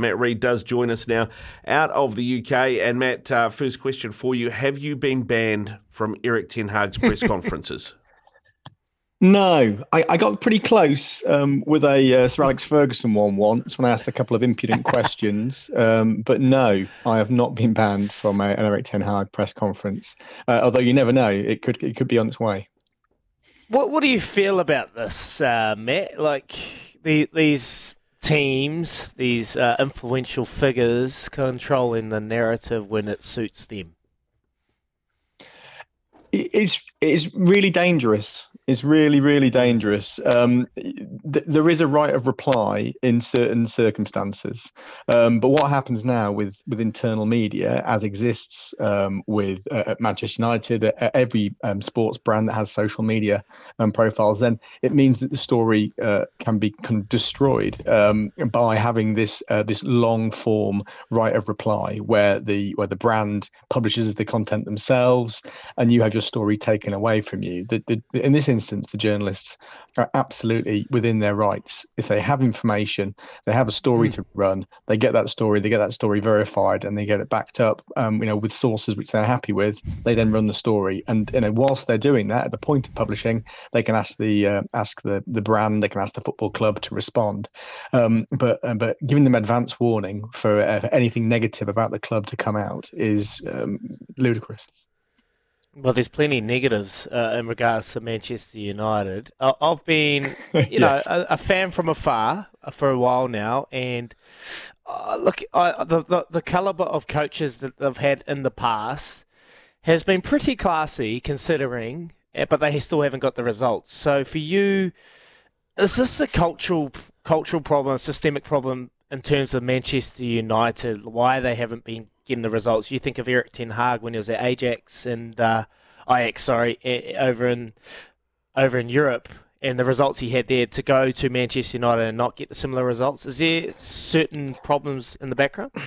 Matt Read does join us now out of the UK. And Matt, uh, first question for you: Have you been banned from Erik Ten Hag's press conferences? No, I, I, got pretty close um, with a uh, Sir Alex Ferguson one once when I asked a couple of impudent questions. Um, but no, I have not been banned from a, an Erik Ten Hag press conference. Uh, although you never know, it could it could be on its way. What What do you feel about this, uh, Matt? Like the, these teams, these uh, influential figures controlling the narrative when it suits them? It's it's really dangerous is really, really dangerous. Um, th- there is a right of reply in certain circumstances, um, but what happens now with with internal media, as exists um, with uh, at Manchester United, at every um, sports brand that has social media um, profiles, then it means that the story uh, can be of destroyed um, by having this uh, this long form right of reply, where the where the brand publishes the content themselves, and you have your story taken away from you. The, the, in this instance, instance, the journalists are absolutely within their rights. If they have information, they have a story mm. to run, they get that story, they get that story verified, and they get it backed up, um, you know, with sources which they're happy with. They then run the story, and you know, whilst they're doing that, at the point of publishing, they can ask the uh, ask the the brand, they can ask the football club to respond. Um, but uh, but giving them advance warning for, uh, for anything negative about the club to come out is um, ludicrous. Well, there's plenty of negatives uh, in regards to Manchester United. Uh, I've been, you yes. know, a, a, fan from afar for a while now, and uh, look, I, the, the the caliber of coaches that they've had in the past has been pretty classy, considering, eh, but they still haven't got the results. So, for you, is this a cultural cultural problem, a systemic problem in terms of Manchester United? Why they haven't been getting the results. You think of Erik Ten Hag when he was at Ajax and uh, Ajax, sorry, over in over in Europe, and the results he had there to go to Manchester United and not get the similar results. Is there certain problems in the background?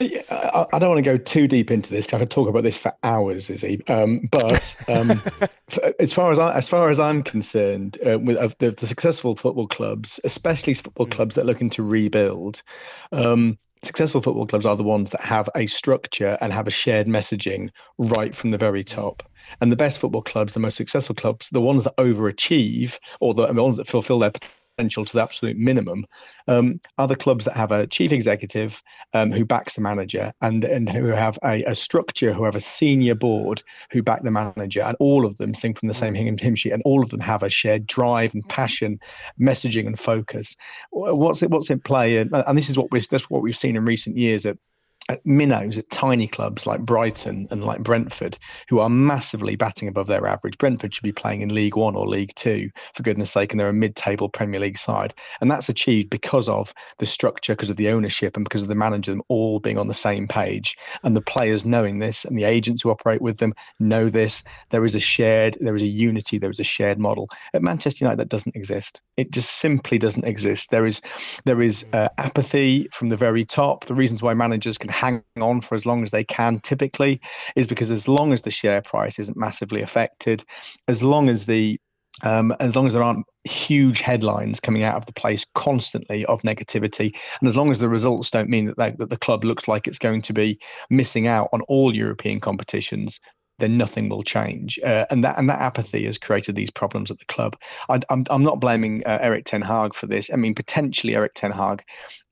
Yeah, I, I, don't want to go too deep into this. I could talk about this for hours, Izzy. Um, but um, as far as I, as far as I'm concerned, uh, with uh, the, the, successful football clubs, especially football mm. clubs that are looking to rebuild, um, successful football clubs are the ones that have a structure and have a shared messaging right from the very mm. top. And the best football clubs, the most successful clubs, the ones that overachieve or the, the ones that fulfill their potential to the absolute minimum um, the clubs that have a chief executive um, who backs the manager and, and who have a, a, structure, who have a senior board who back the manager, and all of them sing from the same hymn, hymn sheet, and all of them have a shared drive and passion, messaging and focus. What's it? What's in play? And, and this is what we that's what we've seen in recent years at at minnows at tiny clubs like Brighton and like Brentford, who are massively batting above their average. Brentford should be playing in League One or League Two, for goodness sake, and they're a mid table Premier League side. And that's achieved because of the structure, because of the ownership, and because of the manager, them all being on the same page. And the players knowing this, and the agents who operate with them know this. There is a shared, there is a unity, there is a shared model. At Manchester United, that doesn't exist. It just simply doesn't exist. There is, there is uh, apathy from the very top. The reasons why managers can hang on for as long as they can typically is because as long as the share price isn't massively affected, as long as the um, as long as there aren't huge headlines coming out of the place constantly of negativity, and as long as the results don't mean that, they, that the club looks like it's going to be missing out on all European competitions, then nothing will change. Uh, and that and that apathy has created these problems at the club. I, am I'm, I'm not blaming uh, Erik Ten Hag for this. I mean, potentially Erik Ten Hag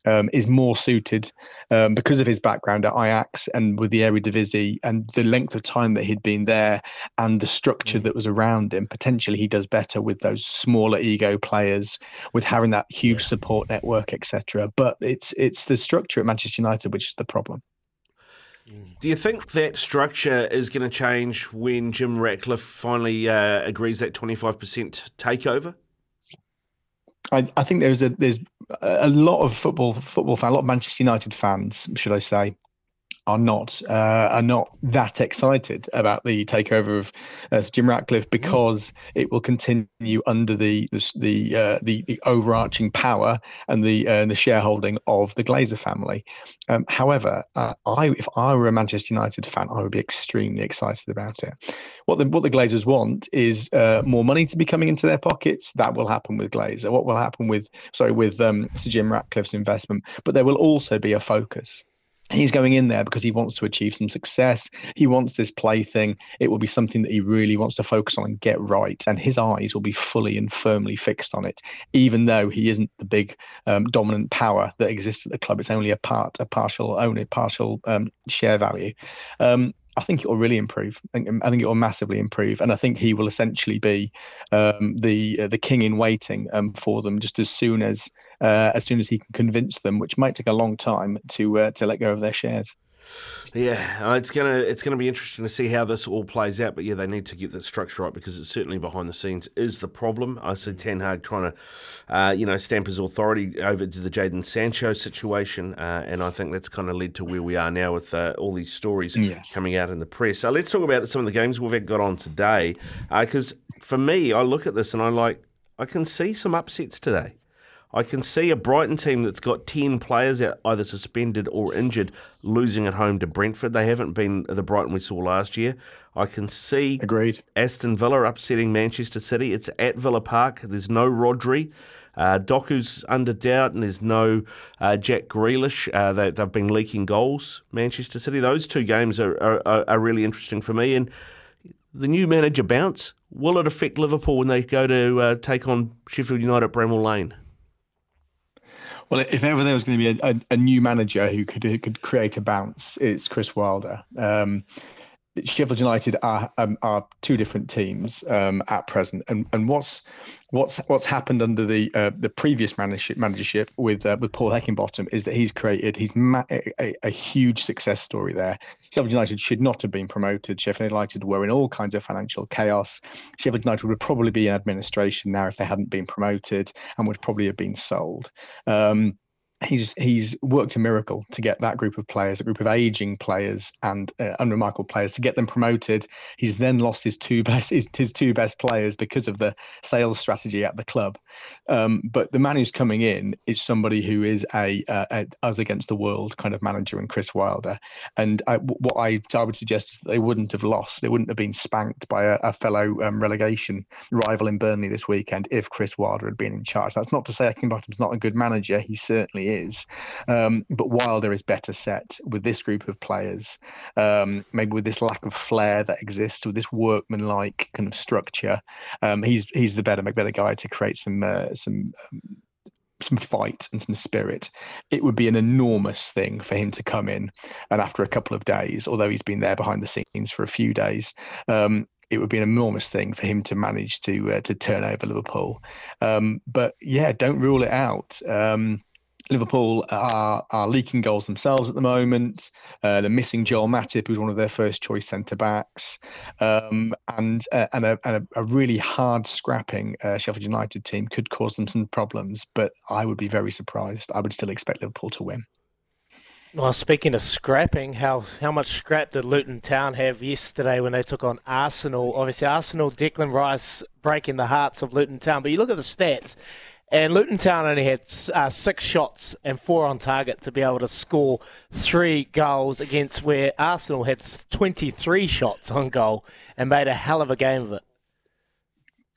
um, is more suited um, because of his background at Ajax and with the Eredivisie and the length of time that he'd been there and the structure mm. that was around him. Potentially, he does better with those smaller ego players, with having that huge yeah. support network, etc. But it's it's the structure at Manchester United which is the problem. Mm. Do you think that structure is going to change when Jim Ratcliffe finally uh, agrees that 25% takeover? I, I think there's a there's a lot of football football fans, a lot of Manchester United fans, should I say, are not uh, are not that excited about the takeover of uh, Jim Ratcliffe mm. because it will continue under the the the, uh, the, the, overarching power and the uh, the shareholding of the Glazer family. Um, however, uh, I if I were a Manchester United fan, I would be extremely excited about it. What the what the Glazers want is uh, more money to be coming into their pockets. That will happen with Glazer. What will happen with sorry with um, Sir Jim Ratcliffe's investment? But there will also be a focus he's going in there because he wants to achieve some success. He wants this plaything. It will be something that he really wants to focus on and get right. And his eyes will be fully and firmly fixed on it, even though he isn't the big um, dominant power that exists at the club. It's only a part, a partial only partial um, share value. Um, I think it will really improve. I think, it will massively improve, and I think he will essentially be um, the uh, the king in waiting um, for them just as soon as uh, as soon as he can convince them, which might take a long time to uh, to let go of their shares. Yeah, uh, it's gonna it's gonna be interesting to see how this all plays out. But yeah, they need to get the structure right because it's certainly behind the scenes is the problem. I see Ten Hag trying to, uh, you know, stamp his authority over to the Jadon Sancho situation, uh, and I think that's kind of led to where we are now with uh, all these stories yes. coming out in the press. So let's talk about some of the games we've got on today, because uh, for me, I look at this and I like I can see some upsets today. I can see a Brighton team that's got 10 players out, either suspended or injured losing at home to Brentford. They haven't been the Brighton we saw last year. I can see Agreed. Aston Villa upsetting Manchester City. It's at Villa Park. There's no Rodri. Uh, Doku's under doubt, and there's no uh, Jack Grealish. Uh, they, have been leaking goals, Manchester City. Those two games are, are, are really interesting for me. And the new manager bounce, will it affect Liverpool when they go to uh, take on Sheffield United at Bramall Lane? Well, if ever there was going to be a, a, a, new manager who could who could create a bounce, it's Chris Wilder. Um, Sheffield United are um, are two different teams um, at present, and and what's what's what's happened under the uh, the previous managership managership with uh, with Paul Heckingbottom is that he's created he's ma- a, a, huge success story there. Sheffield United should not have been promoted. Sheffield United were in all kinds of financial chaos. Sheffield United would probably be in administration now if they hadn't been promoted, and would probably have been sold. Um, he's he's worked a miracle to get that group of players, a group of aging players and uh, unremarkable players, to get them promoted. He's then lost his two best his, his two best players because of the sales strategy at the club. Um, but the man who's coming in is somebody who is a, a, a, us against the world kind of manager in Chris Wilder. And I, what I, I would suggest is they wouldn't have lost. They wouldn't have been spanked by a, a fellow um, relegation rival in Burnley this weekend if Chris Wilder had been in charge. That's not to say Heckingbottom's not a good manager. He certainly is. Um, but Wilder is better set with this group of players, um, maybe with this lack of flair that exists, with this workmanlike kind of structure. Um, he's he's the better, better guy to create some uh, some. Um, some fight and some spirit, it would be an enormous thing for him to come in and after a couple of days, although he's been there behind the scenes for a few days, um, it would be an enormous thing for him to manage to uh, to turn over Liverpool. Um, but yeah, don't rule it out. Um, Liverpool are, are leaking goals themselves at the moment. Uh, they're missing Joel Matip, who's one of their first choice centre backs, um, and uh, and, a, and a, really hard scrapping uh, Sheffield United team could cause them some problems. But I would be very surprised. I would still expect Liverpool to win. Well, speaking of scrapping, how how much scrap did Luton Town have yesterday when they took on Arsenal? Obviously, Arsenal, Declan Rice breaking the hearts of Luton Town. But you look at the stats and Luton Town only had uh, six shots and four on target to be able to score three goals against where Arsenal had 23 shots on goal and made a hell of a game of it.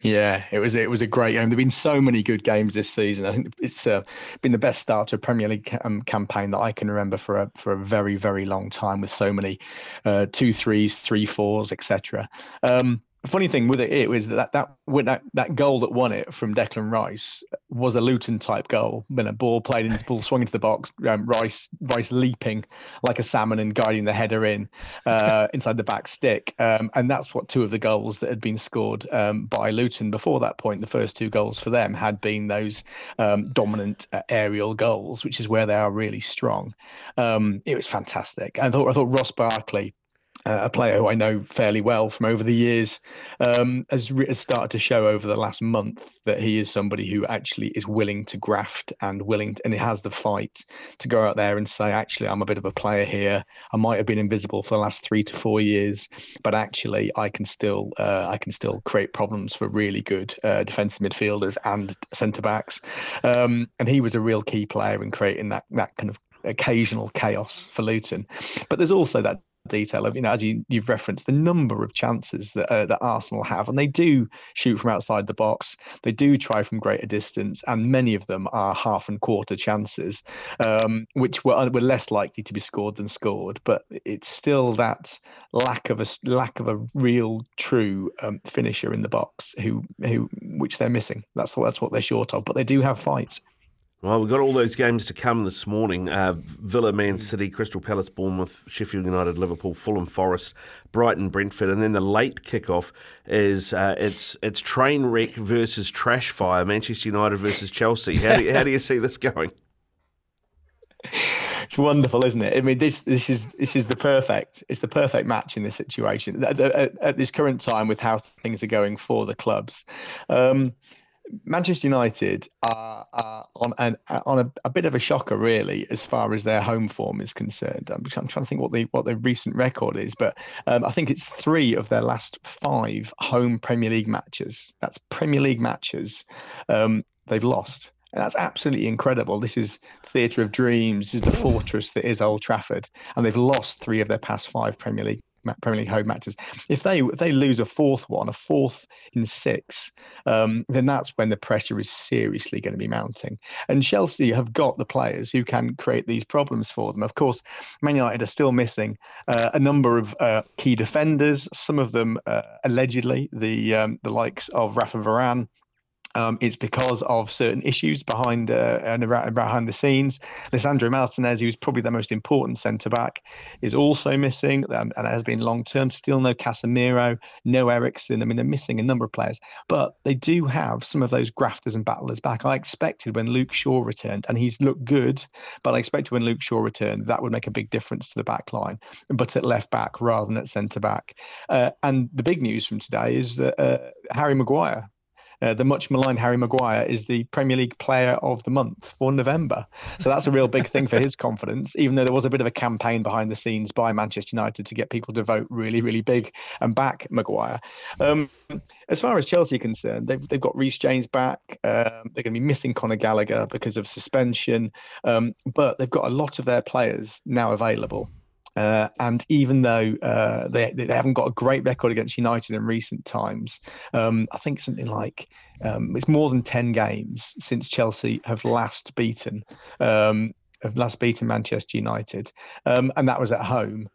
Yeah, it was it was a great game. There've been so many good games this season. I think it's uh, been the best start to a Premier League um, campaign that I can remember for a for a very very long time, with so many uh, two threes, three fours, etc. Um, funny thing with it, it was that that that that goal that won it from Declan Rice was a Luton type goal. When a ball played into ball swung into the box, um, Rice Rice leaping like a salmon and guiding the header in uh, inside the back stick, um, and that's what two of the goals that had been scored um, by Luton before that point. The first two goals for them had been those um, dominant uh, aerial goals, which is where they are really strong. Um, it was fantastic. I thought I thought Ross Barkley uh, a player who I know fairly well from over the years, um, has, has, started to show over the last month that he is somebody who actually is willing to graft and willing to, and he has the fight to go out there and say, actually, I'm a bit of a player here. I might have been invisible for the last three to four years, but actually, I can still uh, I can still create problems for really good uh, defensive midfielders and centre backs. Um, and he was a real key player in creating that that kind of occasional chaos for Luton. But there's also that detail of you know as you, you've referenced the number of chances that uh, that Arsenal have. And they do shoot from outside the box. They do try from greater distance. And many of them are half and quarter chances um, which were, were less likely to be scored than scored. But it's still that lack of a lack of a real true um, finisher in the box who who which they're missing. That's what that's what they're short of. But they do have fights well, we've got all those games to come this morning. Uh, Villa, Man City, Crystal Palace, Bournemouth, Sheffield United, Liverpool, Fulham, Forest, Brighton, Brentford, and then the late kickoff is uh, it's it's train wreck versus trash fire, Manchester United versus Chelsea. How do you, how do you see this going? It's wonderful, isn't it? I mean, this this is this is the perfect it's the perfect match in this situation at, at, at this current time with how things are going for the clubs. Um, Manchester United are, are on an, on a, a, bit of a shocker, really, as far as their home form is concerned. I'm, I'm trying to think what the what the recent record is, but um, I think it's three of their last five home Premier League matches. That's Premier League matches um, they've lost. And that's absolutely incredible. This is theatre of dreams. This is the fortress that is Old Trafford, and they've lost three of their past five Premier League Premier League home matches. If they if they lose a fourth one, a fourth in six, um, then that's when the pressure is seriously going to be mounting. And Chelsea have got the players who can create these problems for them. Of course, Man United are still missing uh, a number of uh, key defenders. Some of them uh, allegedly the um, the likes of Rafa Varane um, it's because of certain issues behind uh, and behind the scenes. Lisandro Martinez, who's probably the most important centre back, is also missing um, and has been long term. Still no Casemiro, no Eriksen. I mean, they're missing a number of players, but they do have some of those grafters and battlers back. I expected when Luke Shaw returned, and he's looked good, but I expected when Luke Shaw returned that would make a big difference to the back line, but at left back rather than at centre back. Uh, and the big news from today is that uh, Harry Maguire uh, the much maligned Harry Maguire is the Premier League Player of the Month for November. So that's a real big thing for his confidence, even though there was a bit of a campaign behind the scenes by Manchester United to get people to vote really, really big and back Maguire. Um, as far as Chelsea are concerned, they've, they've got Reece James back. Um, they're going to be missing Conor Gallagher because of suspension, um, but they've got a lot of their players now available. Uh, and even though uh, they they haven't got a great record against United in recent times, um, I think something like um, it's more than ten games since Chelsea have last beaten um, have last beaten Manchester United, um, and that was at home.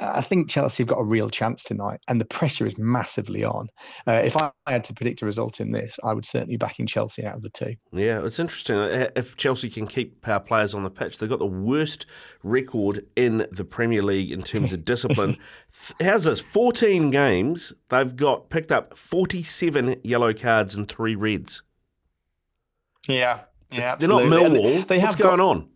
I think Chelsea have got a real chance tonight, and the pressure is massively on. Uh, if I had to predict a result in this, I would certainly back in Chelsea out of the two. Yeah, it's interesting. Uh, if Chelsea can keep our players on the pitch, they've got the worst record in the Premier League in terms of discipline. How's this? 14 games, they've got picked up 47 yellow cards and three reds. Yeah, yeah, They're not Millwall. They, they What's going got, on?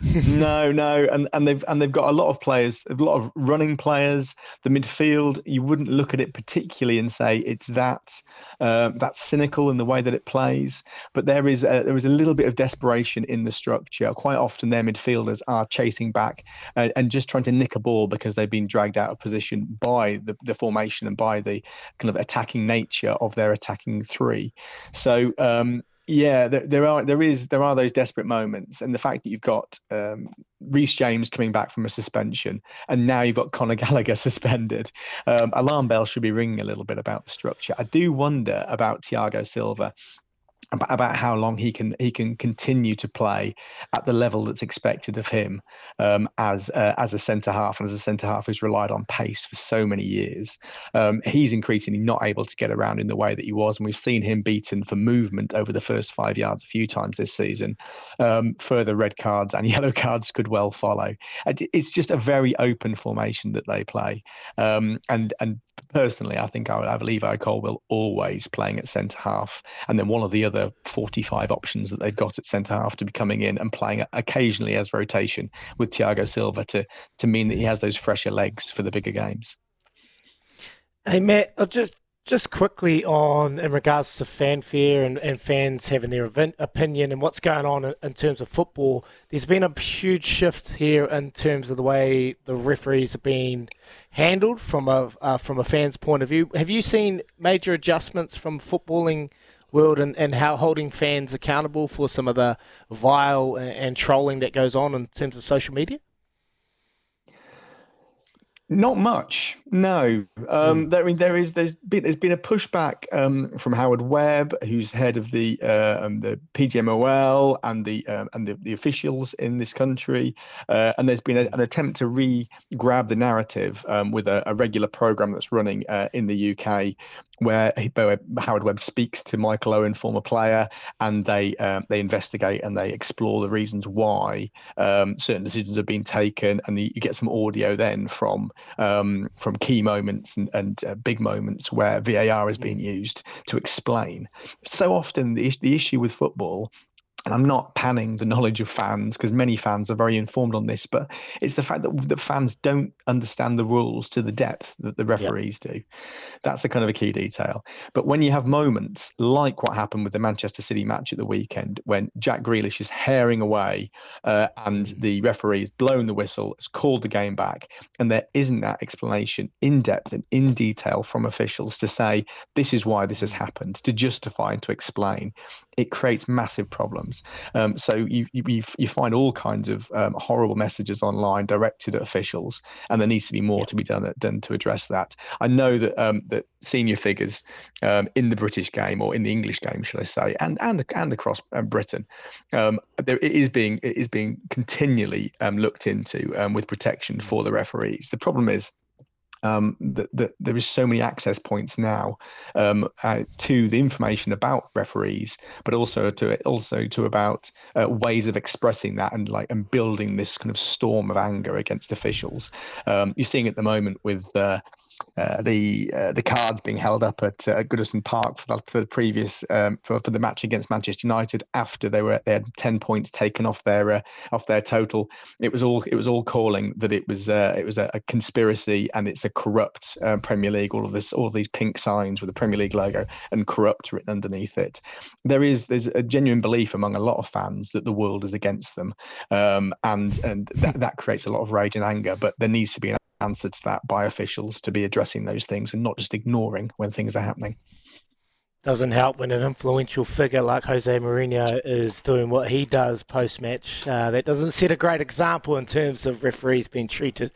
no, no, and and they've and they've got a lot of players, a lot of running players. The midfield, you wouldn't look at it particularly and say it's that uh, that's cynical in the way that it plays, but there is a, there is a little bit of desperation in the structure. Quite often, their midfielders are chasing back uh, and just trying to nick a ball because they've been dragged out of position by the, the formation and by the kind of attacking nature of their attacking three. So um, yeah, there, there, are there is there are those desperate moments, and the fact that you've got um, James coming back from a suspension, and now you've got Conor Gallagher suspended, um, alarm bells should be ringing a little bit about the structure. I do wonder about Thiago Silva about, how long he can he can continue to play at the level that's expected of him um, as uh, as a centre half and as a centre half who's relied on pace for so many years. Um, he's increasingly not able to get around in the way that he was, and we've seen him beaten for movement over the first five yards a few times this season. Um, further red cards and yellow cards could well follow. It's just a very open formation that they play, um, and and personally, I think I would have Levi Colwill always playing at centre half, and then one of the other 45 options that they've got at centre half to be coming in and playing occasionally as rotation with Thiago Silva to to mean that he has those fresher legs for the bigger games. Hey Matt, I'll just just quickly on in regards to fanfare and, and fans having their opinion and what's going on in, terms of football, there's been a huge shift here in terms of the way the referees are being handled from a uh, from a fan's point of view. Have you seen major adjustments from footballing world and, and how holding fans accountable for some of the vile and, and trolling that goes on in terms of social media? Not much, no. Um, mm. there, I mean, there is there's been there's been a pushback um, from Howard Webb, who's head of the uh, um, the PGMOL and the um, and the, the officials in this country, uh, and there's been a, an attempt to re-grab the narrative um, with a, a, regular program that's running uh, in the UK, where Howard Webb speaks to Michael Owen, former player, and they uh, they investigate and they explore the reasons why um, certain decisions have been taken, and the, you get some audio then from um, from key moments and, and uh, big moments where VAR is being used to explain. So often the the issue with football and I'm not panning the knowledge of fans because many fans are very informed on this, but it's the fact that the fans don't understand the rules to the depth that the referees yep. do. That's the kind of a key detail. But when you have moments like what happened with the Manchester City match at the weekend, when Jack Grealish is herring away uh, and mm. the referee has blown the whistle, has called the game back, and there isn't that explanation in depth and in detail from officials to say this is why this has mm. happened, to justify and to explain, it creates massive problems. Um, so you, you you find all kinds of um, horrible messages online directed at officials, and there needs to be more to be done done to address that. I know that um, that senior figures um, in the British game or in the English game, should I say, and and and across um, Britain, um, there it is being it is being continually looked into with protection for the referees. The problem is um, that, that there is so many access points now um, uh, to the information about referees, but also to also to about uh, ways of expressing that and like and building this kind of storm of anger against officials. Um, you're seeing at the moment with uh, uh, the uh, the cards being held up at, uh, Goodison Park for the, for the previous um, for, for the match against Manchester United after they were they had ten points taken off their uh, off their total. It was all it was all calling that it was uh, it was a, a, conspiracy and it's a corrupt Premier League. All of this all of these pink signs with the Premier League logo and corrupt written underneath it. There is there's a genuine belief among a lot of fans that the world is against them, um, and and that, that creates a lot of rage and anger. But there needs to be an answer to that by officials to be addressing those things and not just ignoring when things are happening. Doesn't help when an influential figure like Jose Mourinho is doing what he does post match. Uh, that doesn't set a great example in terms of referees being treated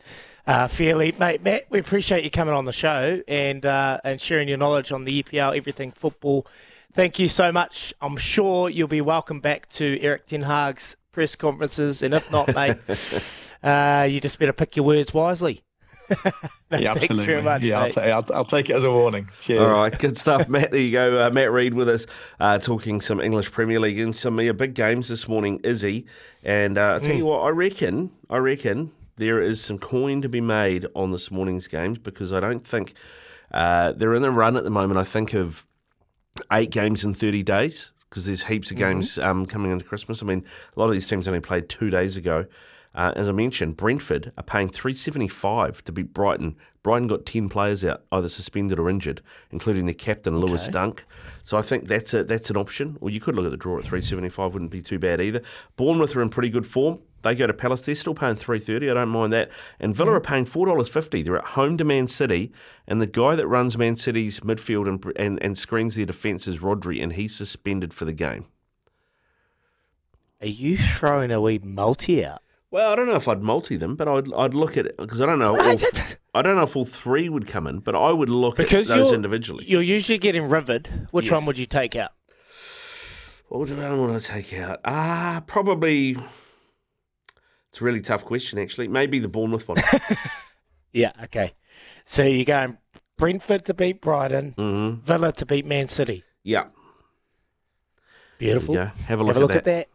uh, fairly. Mate, Matt, we appreciate you coming on the show and uh, and sharing your knowledge on the EPL, everything football. Thank you so much. I'm sure you'll be welcome back to Erik Ten Hag's press conferences, and if not, mate, uh, you just better pick your words wisely. yeah, absolutely. Much, yeah, I'll, ta- I'll, I'll, take it as a warning. Cheers. All right, good stuff, Matt. There you go. Uh, Matt Read with us, uh, talking some English Premier League and some of your big games this morning, Izzy. And uh, I'll tell mm. you what, I reckon, I reckon there is some coin to be made on this morning's games because I don't think uh, they're in the run at the moment. I think of eight games in 30 days because there's heaps of mm-hmm. games mm-hmm. um, coming into Christmas. I mean, a lot of these teams only played two days ago. Uh, as I mentioned, Brentford are paying three seventy five to beat Brighton. Brighton got ten players out, either suspended or injured, including their captain Lewis. Dunk. So I think that's a, that's an option. Or you could look at the draw at three seventy five, wouldn't be too bad either. Bournemouth are in pretty good form. They go to Palace. They're still paying three thirty. I don't mind that. And Villa are paying four dollars fifty. They're at home to Man City, and the guy that runs Man City's midfield and and, and screens their defence is Rodri, and he's suspended for the game. Are you throwing a wee multi out? Well, I don't know if I'd multi them, but I'd I'd look at it because I don't know. All, I don't know if all three would come in, but I would look because at those you're, individually. You're usually getting rivered. Which yes. one would you take out? What would I want to take out? Ah, probably. It's a really tough question, actually. Maybe the Bournemouth one. yeah. Okay. So you're going Brentford to beat Brighton, mm-hmm. Villa to beat Man City. Yeah. Beautiful. Have a look, Have a look at, that. at, that.